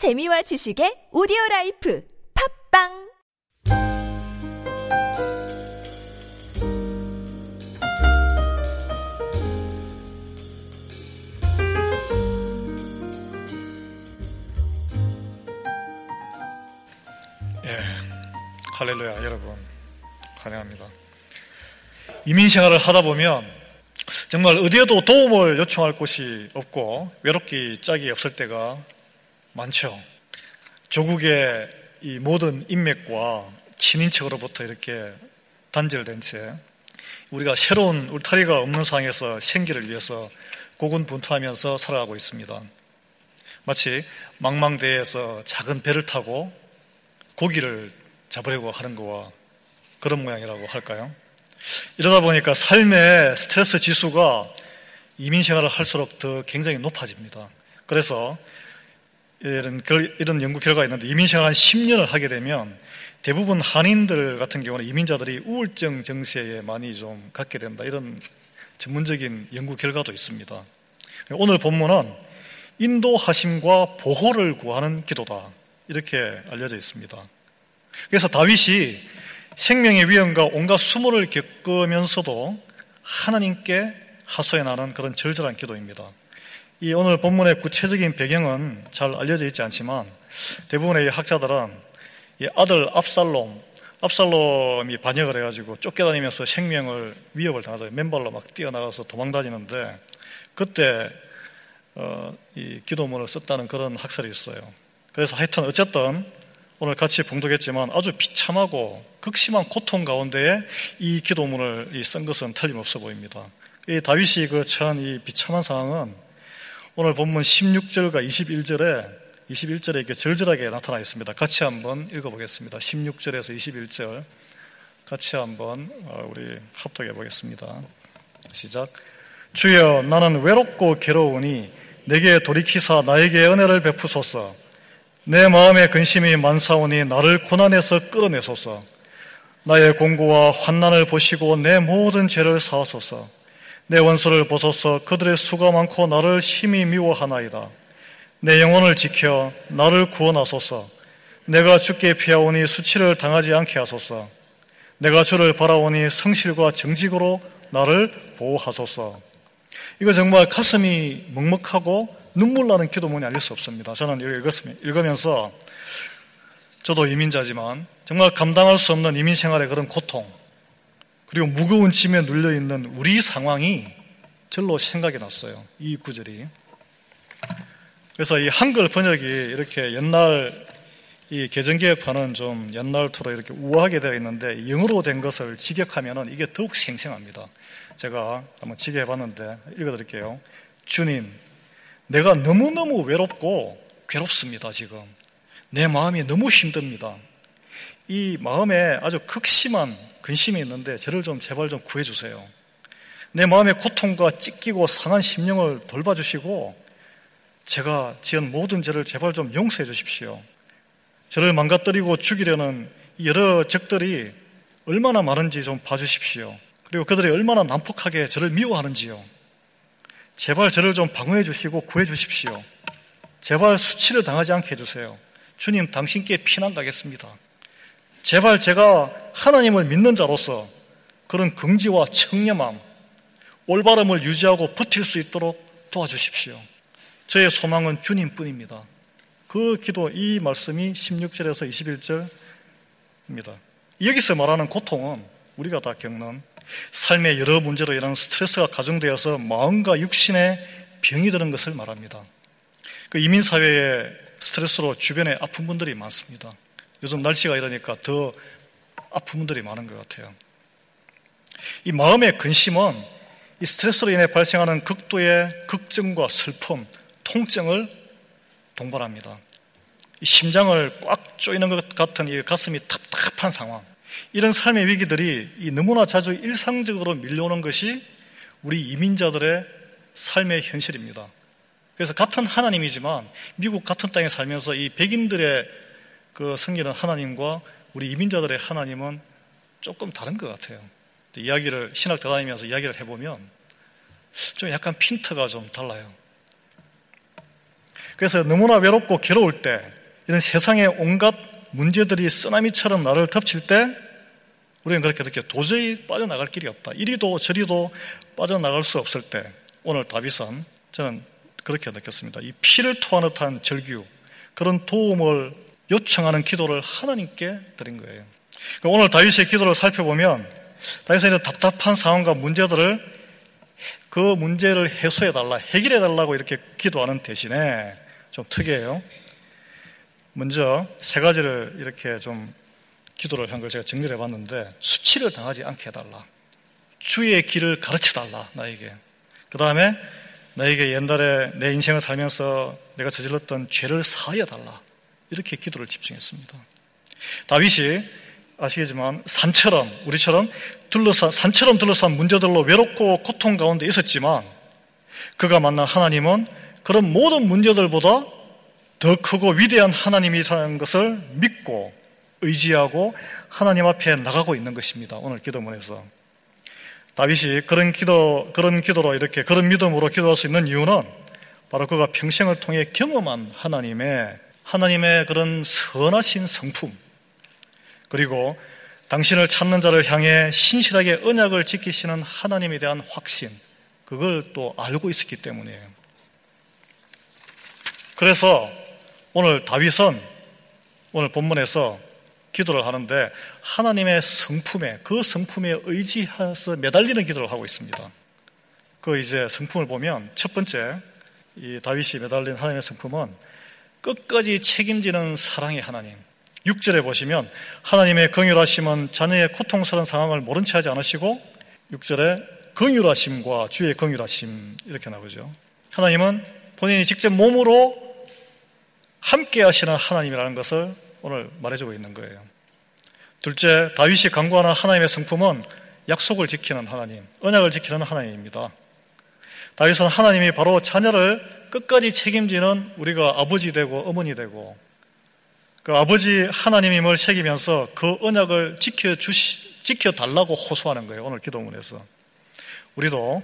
재미와 지식의 오디오 life 팟빵 예, 할렐루야 여러분 환영합니다. 이민 생활을 하다 보면 정말 어디에도 도움을 요청할 곳이 없고 외롭기 짝이 없을 때가 많죠. 조국의 이 모든 인맥과 친인척으로부터 이렇게 단절된 채 우리가 새로운 울타리가 없는 상황에서 생기를 위해서 고군분투하면서 살아가고 있습니다. 마치 망망대해에서 작은 배를 타고 고기를 잡으려고 하는 거와 그런 모양이라고 할까요? 이러다 보니까 삶의 스트레스 지수가 이민 생활을 할수록 더 굉장히 높아집니다. 그래서 이런, 이런 연구 결과가 있는데 이민 생활 한 10년을 하게 되면 대부분 한인들 같은 경우는 이민자들이 우울증 증세에 많이 좀 갖게 된다. 이런 전문적인 연구 결과도 있습니다. 오늘 본문은 인도하심과 보호를 구하는 기도다. 이렇게 알려져 있습니다. 그래서 다윗이 생명의 위험과 온갖 수모를 겪으면서도 하나님께 하소연하는 그런 절절한 기도입니다. 이 오늘 본문의 구체적인 배경은 잘 알려져 있지 않지만 대부분의 학자들은 이 아들 압살롬, 압살롬이 반역을 해가지고 쫓겨다니면서 생명을 위협을 당하죠. 맨발로 막 뛰어나가서 도망다니는데 그때 어, 이 기도문을 썼다는 그런 학설이 있어요. 그래서 하여튼 어쨌든 오늘 같이 봉독했지만 아주 비참하고 극심한 고통 가운데에 이 기도문을 쓴 것은 틀림없어 보입니다. 이 다윗이 그 처한 이 비참한 상황은 오늘 본문 16절과 21절에 21절에 이렇게 절절하게 나타나 있습니다. 같이 한번 읽어보겠습니다. 16절에서 21절 같이 한번 어, 우리 합독해 보겠습니다. 시작. 주여 나는 외롭고 괴로우니 내게 돌이키사 나에게 은혜를 베푸소서. 내 마음에 근심이 많사오니 나를 고난에서 끌어내소서. 나의 공고와 환난을 보시고 내 모든 죄를 사하소서. 내 원수를 보소서 그들의 수가 많고 나를 심히 미워하나이다. 내 영혼을 지켜 나를 구원하소서. 내가 죽게 피하오니 수치를 당하지 않게 하소서. 내가 주를 바라오니 성실과 정직으로 나를 보호하소서. 이거 정말 가슴이 먹먹하고 눈물 나는 기도문이 아닐 수 없습니다. 저는 읽으면서 저도 이민자지만 정말 감당할 수 없는 이민 생활의 그런 고통 그리고 무거운 짐에 눌려 있는 우리 상황이 절로 생각이 났어요. 이 구절이. 그래서 이 한글 번역이 이렇게 옛날 이 개정개혁판은 좀 옛날 투로 이렇게 우아하게 되어 있는데 영어로 된 것을 직역하면 이게 더욱 생생합니다. 제가 한번 직역해 봤는데 읽어드릴게요. 주님, 내가 너무너무 외롭고 괴롭습니다, 지금. 내 마음이 너무 힘듭니다. 이 마음에 아주 극심한 근심이 있는데 저를 좀 제발 좀 구해주세요. 내 마음의 고통과 찢기고 상한 심령을 돌봐주시고 제가 지은 모든 죄를 제발 좀 용서해 주십시오. 저를 망가뜨리고 죽이려는 여러 적들이 얼마나 많은지 좀 봐주십시오. 그리고 그들이 얼마나 난폭하게 저를 미워하는지요. 제발 저를 좀 방어해 주시고 구해 주십시오. 제발 수치를 당하지 않게 해주세요. 주님, 당신께 피난 가겠습니다. 제발 제가 하나님을 믿는 자로서 그런 긍지와 청렴함, 올바름을 유지하고 버틸 수 있도록 도와주십시오. 저의 소망은 주님뿐입니다. 그 기도, 이 말씀이 16절에서 21절입니다. 여기서 말하는 고통은 우리가 다 겪는 삶의 여러 문제로 인한 스트레스가 가중되어서 마음과 육신에 병이 드는 것을 말합니다. 그 이민사회의 스트레스로 주변에 아픈 분들이 많습니다. 요즘 날씨가 이러니까 더 아픈 분들이 많은 것 같아요. 이 마음의 근심은 이 스트레스로 인해 발생하는 극도의 걱정과 슬픔, 통증을 동반합니다. 이 심장을 꽉 조이는 것 같은 이 가슴이 탑탑한 상황. 이런 삶의 위기들이 너무나 자주 일상적으로 밀려오는 것이 우리 이민자들의 삶의 현실입니다. 그래서 같은 하나님이지만 미국 같은 땅에 살면서 이 백인들의 그 섬기는 하나님과 우리 이민자들의 하나님은 조금 다른 것 같아요. 이야기를 신학 대다니면서 이야기를 해보면 좀 약간 핀트가 좀 달라요. 그래서 너무나 외롭고 괴로울 때 이런 세상의 온갖 문제들이 쓰나미처럼 나를 덮칠 때 우리는 그렇게 느껴 도저히 빠져나갈 길이 없다. 이리도 저리도 빠져나갈 수 없을 때 오늘 다윗은 저는 그렇게 느꼈습니다. 이 피를 토하는 듯한 절규 그런 도움을 요청하는 기도를 하나님께 드린 거예요. 오늘 다윗의 기도를 살펴보면 다윗은 답답한 상황과 문제들을 그 문제를 해소해 달라, 해결해 달라고 이렇게 기도하는 대신에 좀 특이해요. 먼저 세 가지를 이렇게 좀 기도를 한 걸 제가 정리를 해봤는데 수치를 당하지 않게 해달라. 주의 길을 가르쳐 달라, 나에게. 그 다음에 나에게 옛날에 내 인생을 살면서 내가 저질렀던 죄를 사하여 달라. 이렇게 기도를 집중했습니다. 다윗이 아시겠지만 산처럼 우리처럼 둘러싼 산처럼 둘러싼 문제들로 외롭고 고통 가운데 있었지만 그가 만난 하나님은 그런 모든 문제들보다 더 크고 위대한 하나님이라는 것을 믿고 의지하고 하나님 앞에 나가고 있는 것입니다. 오늘 기도문에서 다윗이 그런 기도 그런 기도로 이렇게 그런 믿음으로 기도할 수 있는 이유는 바로 그가 평생을 통해 경험한 하나님의 하나님의 그런 선하신 성품 그리고 당신을 찾는 자를 향해 신실하게 언약을 지키시는 하나님에 대한 확신 그걸 또 알고 있었기 때문이에요. 그래서 오늘 다윗은 오늘 본문에서 기도를 하는데 하나님의 성품에 그 성품에 의지해서 매달리는 기도를 하고 있습니다. 그 이제 성품을 보면 첫 번째 이 다윗이 매달린 하나님의 성품은 끝까지 책임지는 사랑의 하나님. 6절에 보시면 하나님의 긍휼하심은 자녀의 고통스러운 상황을 모른 채 하지 않으시고 6절에 긍휼하심과 주의 긍휼하심 이렇게 나오죠. 하나님은 본인이 직접 몸으로 함께 하시는 하나님이라는 것을 오늘 말해주고 있는 거예요. 둘째, 다윗이 강구하는 하나님의 성품은 약속을 지키는 하나님, 언약을 지키는 하나님입니다. 다윗은 하나님이 바로 자녀를 끝까지 책임지는 우리가 아버지 되고 어머니 되고 그 아버지 하나님임을 새기면서 그 언약을 지켜주시, 지켜달라고 호소하는 거예요. 오늘 기도문에서. 우리도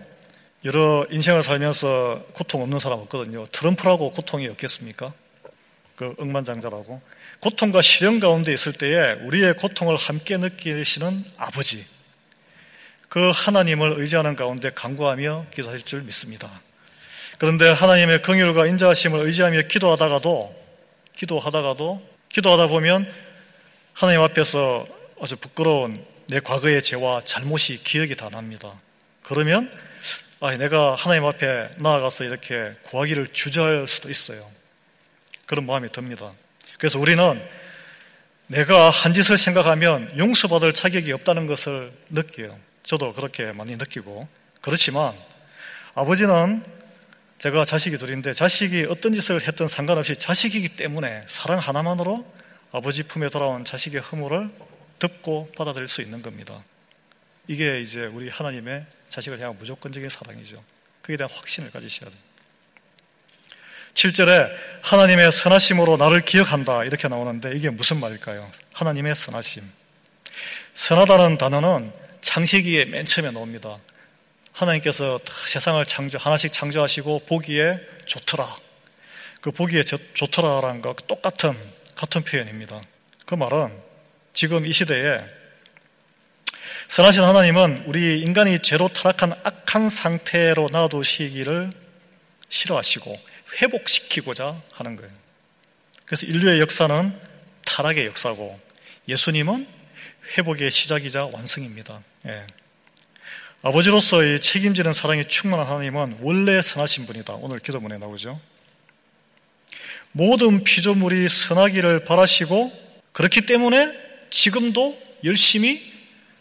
여러 인생을 살면서 고통 없는 사람 없거든요. 트럼프라고 고통이 없겠습니까? 그 억만장자라고 고통과 시련 가운데 있을 때에 우리의 고통을 함께 느끼시는 아버지 그 하나님을 의지하는 가운데 간구하며 기도하실 줄 믿습니다. 그런데 하나님의 긍휼과 인자하심을 의지하며 기도하다가도 기도하다가도 기도하다 보면 하나님 앞에서 아주 부끄러운 내 과거의 죄와 잘못이 기억이 다 납니다. 그러면 아, 내가 하나님 앞에 나아가서 이렇게 구하기를 주저할 수도 있어요. 그런 마음이 듭니다. 그래서 우리는 내가 한 짓을 생각하면 용서받을 자격이 없다는 것을 느껴요. 저도 그렇게 많이 느끼고. 그렇지만 아버지는 제가 자식이 둘인데 자식이 어떤 짓을 했든 상관없이 자식이기 때문에 사랑 하나만으로 아버지 품에 돌아온 자식의 허물을 듣고 받아들일 수 있는 겁니다. 이게 이제 우리 하나님의 자식을 향한 무조건적인 사랑이죠. 그에 대한 확신을 가지셔야 돼요. 7절에 하나님의 선하심으로 나를 기억한다 이렇게 나오는데 이게 무슨 말일까요? 하나님의 선하심. 선하다는 단어는 창세기에 맨 처음에 나옵니다. 하나님께서 세상을 창조, 하나씩 창조하시고 보기에 좋더라. 그 보기에 좋더라라는 거 똑같은, 같은 표현입니다. 그 말은 지금 이 시대에 선하신 하나님은 우리 인간이 죄로 타락한 악한 상태로 놔두시기를 싫어하시고 회복시키고자 하는 거예요. 그래서 인류의 역사는 타락의 역사고 예수님은 회복의 시작이자 완성입니다. 예. 아버지로서의 책임지는 사랑이 충만한 하나님은 원래 선하신 분이다. 오늘 기도문에 나오죠. 모든 피조물이 선하기를 바라시고 그렇기 때문에 지금도 열심히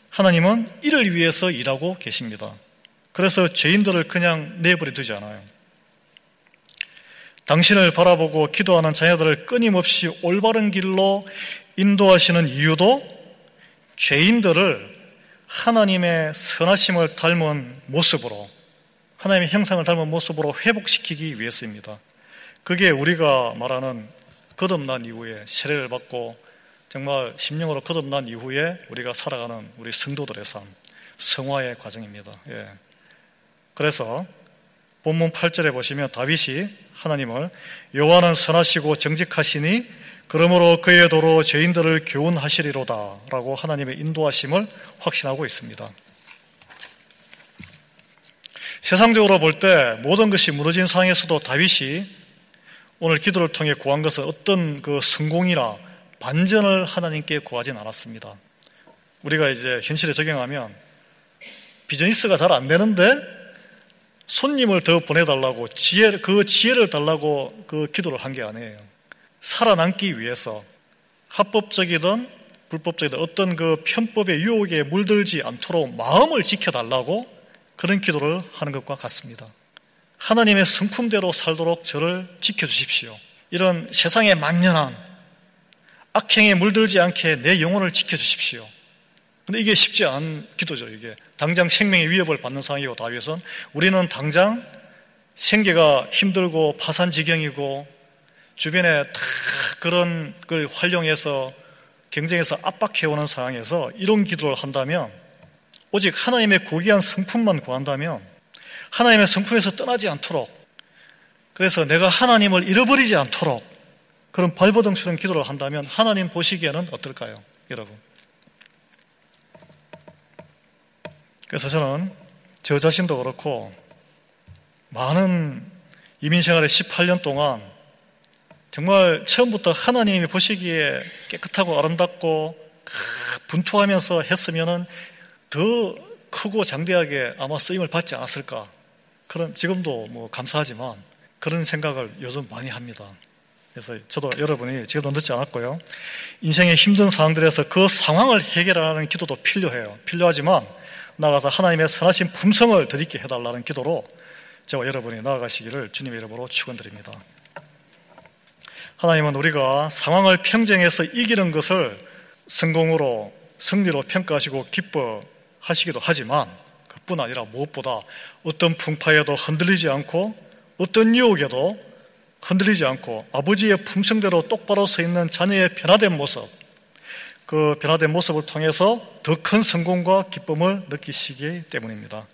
하나님은 이를 위해서 일하고 계십니다. 그래서 죄인들을 그냥 내버려 두지 않아요. 당신을 바라보고 기도하는 자녀들을 끊임없이 올바른 길로 인도하시는 이유도 죄인들을 하나님의 선하심을 닮은 모습으로 하나님의 형상을 닮은 모습으로 회복시키기 위해서입니다. 그게 우리가 말하는 거듭난 이후에 세례를 받고 정말 심령으로 거듭난 이후에 우리가 살아가는 우리 성도들의 삶, 성화의 과정입니다. 예. 그래서 본문 8절에 보시면 다윗이 하나님을 여호와는 선하시고 정직하시니 그러므로 그의 도로 죄인들을 교훈하시리로다 라고 하나님의 인도하심을 확신하고 있습니다. 세상적으로 볼 때 모든 것이 무너진 상황에서도 다윗이 오늘 기도를 통해 구한 것은 어떤 그 성공이나 반전을 하나님께 구하진 않았습니다. 우리가 이제 현실에 적용하면 비즈니스가 잘 안 되는데 손님을 더 보내달라고 지혜, 그 지혜를 달라고 그 기도를 한 게 아니에요. 살아남기 위해서 합법적이든 불법적이든 어떤 그 편법의 유혹에 물들지 않도록 마음을 지켜달라고 그런 기도를 하는 것과 같습니다. 하나님의 성품대로 살도록 저를 지켜주십시오. 이런 세상에 만연한 악행에 물들지 않게 내 영혼을 지켜주십시오. 근데 이게 쉽지 않은 기도죠, 이게. 당장 생명의 위협을 받는 상황이고, 다윗은. 우리는 당장 생계가 힘들고 파산 지경이고, 주변에 다 그런 걸 활용해서 경쟁에서 압박해오는 상황에서 이런 기도를 한다면, 오직 하나님의 고귀한 성품만 구한다면, 하나님의 성품에서 떠나지 않도록, 그래서 내가 하나님을 잃어버리지 않도록, 그런 발버둥스러운 기도를 한다면 하나님 보시기에는 어떨까요, 여러분? 그래서 저는 저 자신도 그렇고 많은 이민 생활의 18년 동안 정말 처음부터 하나님이 보시기에 깨끗하고 아름답고 분투하면서 했으면은 더 크고 장대하게 아마 쓰임을 받지 않았을까. 그런 지금도 뭐 감사하지만 그런 생각을 요즘 많이 합니다. 그래서 저도 여러분이 지금도 늦지 않았고요. 인생의 힘든 상황들에서 그 상황을 해결하는 기도도 필요해요. 필요하지만 나가서 하나님의 선하신 품성을 드리게 해달라는 기도로 저와 여러분이 나아가시기를 주님의 이름으로 축원드립니다. 하나님은 우리가 상황을 평정해서 이기는 것을 성공으로 승리로 평가하시고 기뻐하시기도 하지만 그뿐 아니라 무엇보다 어떤 풍파에도 흔들리지 않고 어떤 유혹에도 흔들리지 않고 아버지의 품성대로 똑바로 서 있는 자녀의 변화된 모습 그 변화된 모습을 통해서 더 큰 성공과 기쁨을 느끼시기 때문입니다.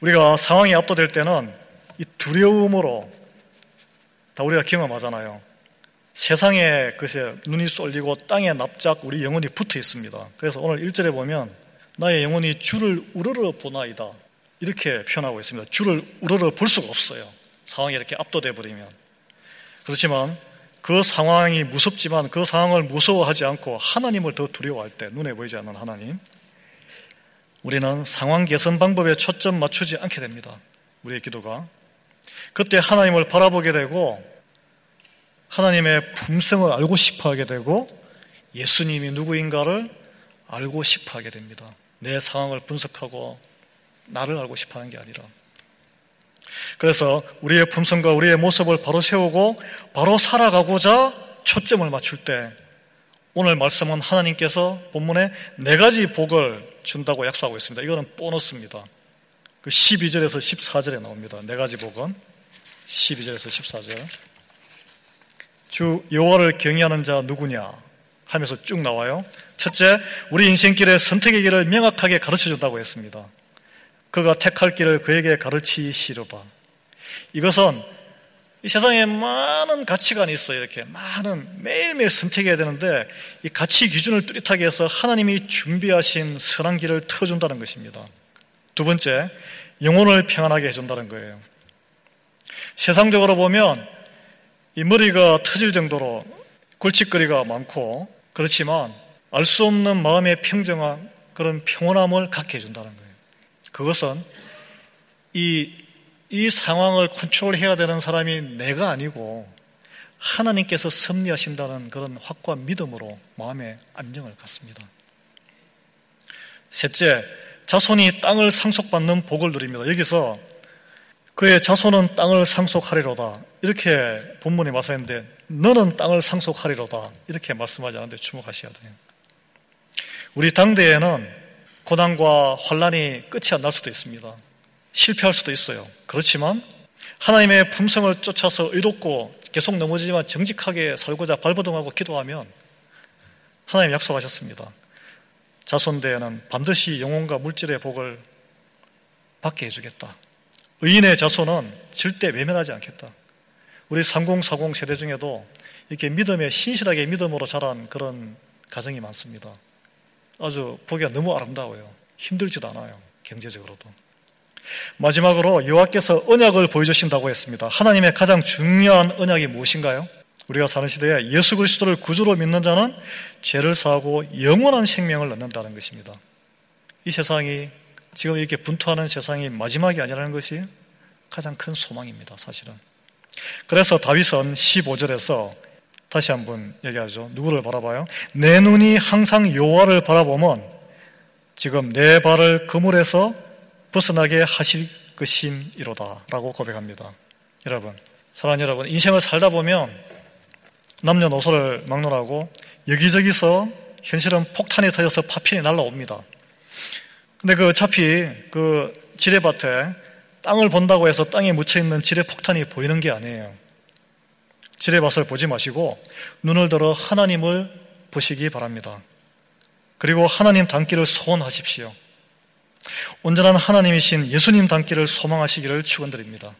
우리가 상황이 압도될 때는 이 두려움으로 다 우리가 경험하잖아요. 세상에 그새 눈이 쏠리고 땅에 납작 우리 영혼이 붙어 있습니다. 그래서 오늘 1절에 보면 나의 영혼이 주를 우러러 보나이다. 이렇게 표현하고 있습니다. 주를 우러러 볼 수가 없어요. 상황이 이렇게 압도돼 버리면. 그렇지만 그 상황이 무섭지만 그 상황을 무서워하지 않고 하나님을 더 두려워할 때 눈에 보이지 않는 하나님 우리는 상황 개선 방법에 초점 맞추지 않게 됩니다. 우리의 기도가 그때 하나님을 바라보게 되고 하나님의 품성을 알고 싶어 하게 되고 예수님이 누구인가를 알고 싶어 하게 됩니다. 내 상황을 분석하고 나를 알고 싶어 하는 게 아니라 그래서 우리의 품성과 우리의 모습을 바로 세우고 바로 살아가고자 초점을 맞출 때 오늘 말씀은 하나님께서 본문에 네 가지 복을 준다고 약속하고 있습니다. 이거는 보너스입니다. 그 12절에서 14절에 나옵니다. 네 가지 복은 12절에서 14절. 주 여호와를 경외하는 자 누구냐 하면서 쭉 나와요. 첫째, 우리 인생길의 선택의 길을 명확하게 가르쳐 준다고 했습니다. 그가 택할 길을 그에게 가르치시려다. 이것은 이 세상에 많은 가치관이 있어요. 이렇게 많은 매일매일 선택해야 되는데 이 가치 기준을 뚜렷하게 해서 하나님이 준비하신 선한 길을 터준다는 것입니다. 두 번째, 영혼을 평안하게 해준다는 거예요. 세상적으로 보면 이 머리가 터질 정도로 골칫거리가 많고 그렇지만 알 수 없는 마음의 평정한 그런 평온함을 갖게 해준다는 거예요. 그것은 이, 이 상황을 컨트롤해야 되는 사람이 내가 아니고 하나님께서 섭리하신다는 그런 확고한 믿음으로 마음의 안정을 갖습니다. 셋째, 자손이 땅을 상속받는 복을 누립니다. 여기서 그의 자손은 땅을 상속하리로다. 이렇게 본문에 말씀했는데, 너는 땅을 상속하리로다. 이렇게 말씀하지 않는데 주목하셔야 돼요. 우리 당대에는 고난과 환란이 끝이 안 날 수도 있습니다. 실패할 수도 있어요. 그렇지만 하나님의 품성을 쫓아서 의롭고 계속 넘어지지만 정직하게 살고자 발버둥하고 기도하면 하나님 약속하셨습니다. 자손대에는 반드시 영혼과 물질의 복을 받게 해주겠다. 의인의 자손은 절대 외면하지 않겠다. 우리 3040 세대 중에도 이렇게 믿음에 신실하게 믿음으로 자란 그런 가정이 많습니다. 아주 보기가 너무 아름다워요. 힘들지도 않아요. 경제적으로도. 마지막으로 여호와께서 언약을 보여주신다고 했습니다. 하나님의 가장 중요한 언약이 무엇인가요? 우리가 사는 시대에 예수 그리스도를 구주로 믿는 자는 죄를 사하고 영원한 생명을 얻는다는 것입니다. 이 세상이 지금 이렇게 분투하는 세상이 마지막이 아니라는 것이 가장 큰 소망입니다. 사실은. 그래서 다윗은 15절에서 다시 한번 얘기하죠. 누구를 바라봐요? 내 눈이 항상 여호와를 바라보면 지금 내 발을 그물에서 벗어나게 하실 것임이로다 라고 고백합니다. 여러분, 사랑하는 여러분, 인생을 살다 보면 남녀노소를 막론하고 여기저기서 현실은 폭탄이 터져서 파편이 날라옵니다. 근데 그 어차피 그 지뢰밭에 땅을 본다고 해서 땅에 묻혀 있는 지뢰 폭탄이 보이는 게 아니에요. 지뢰밭을 보지 마시고 눈을 들어 하나님을 보시기 바랍니다. 그리고 하나님 닮기를 소원하십시오. 온전한 하나님이신 예수님 닮기를 소망하시기를 축원드립니다.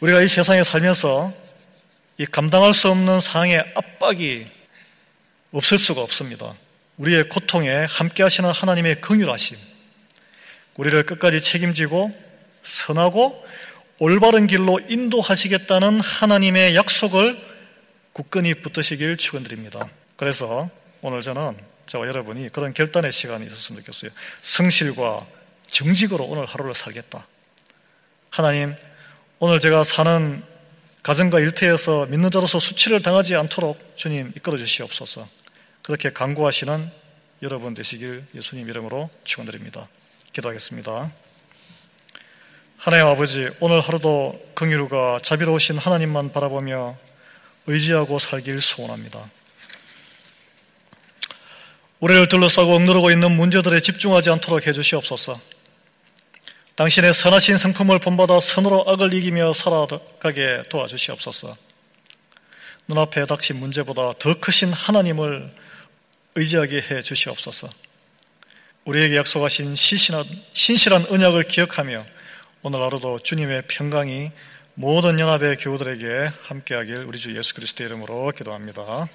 우리가 이 세상에 살면서 이 감당할 수 없는 상황의 압박이 없을 수가 없습니다. 우리의 고통에 함께 하시는 하나님의 긍휼하심, 우리를 끝까지 책임지고 선하고 올바른 길로 인도하시겠다는 하나님의 약속을 굳건히 붙드시길 축원드립니다. 그래서 오늘 저는 저와 여러분이 그런 결단의 시간이 있었으면 좋겠어요. 성실과 정직으로 오늘 하루를 살겠다. 하나님, 오늘 제가 사는 가정과 일터에서 믿는 자로서 수치를 당하지 않도록 주님 이끌어 주시옵소서. 그렇게 강구하시는 여러분 되시길 예수님 이름으로 축원드립니다. 기도하겠습니다. 하나님 아버지, 오늘 하루도 긍휼과 자비로우신 하나님만 바라보며 의지하고 살길 소원합니다. 우리를 둘러싸고 억누르고 있는 문제들에 집중하지 않도록 해주시옵소서. 당신의 선하신 성품을 본받아 선으로 악을 이기며 살아가게 도와주시옵소서. 눈앞에 닥친 문제보다 더 크신 하나님을 의지하게 해 주시옵소서. 우리에게 약속하신 신실한, 신실한 언약을 기억하며 오늘 하루도 주님의 평강이 모든 연합의 교우들에게 함께하길 우리 주 예수 그리스도의 이름으로 기도합니다.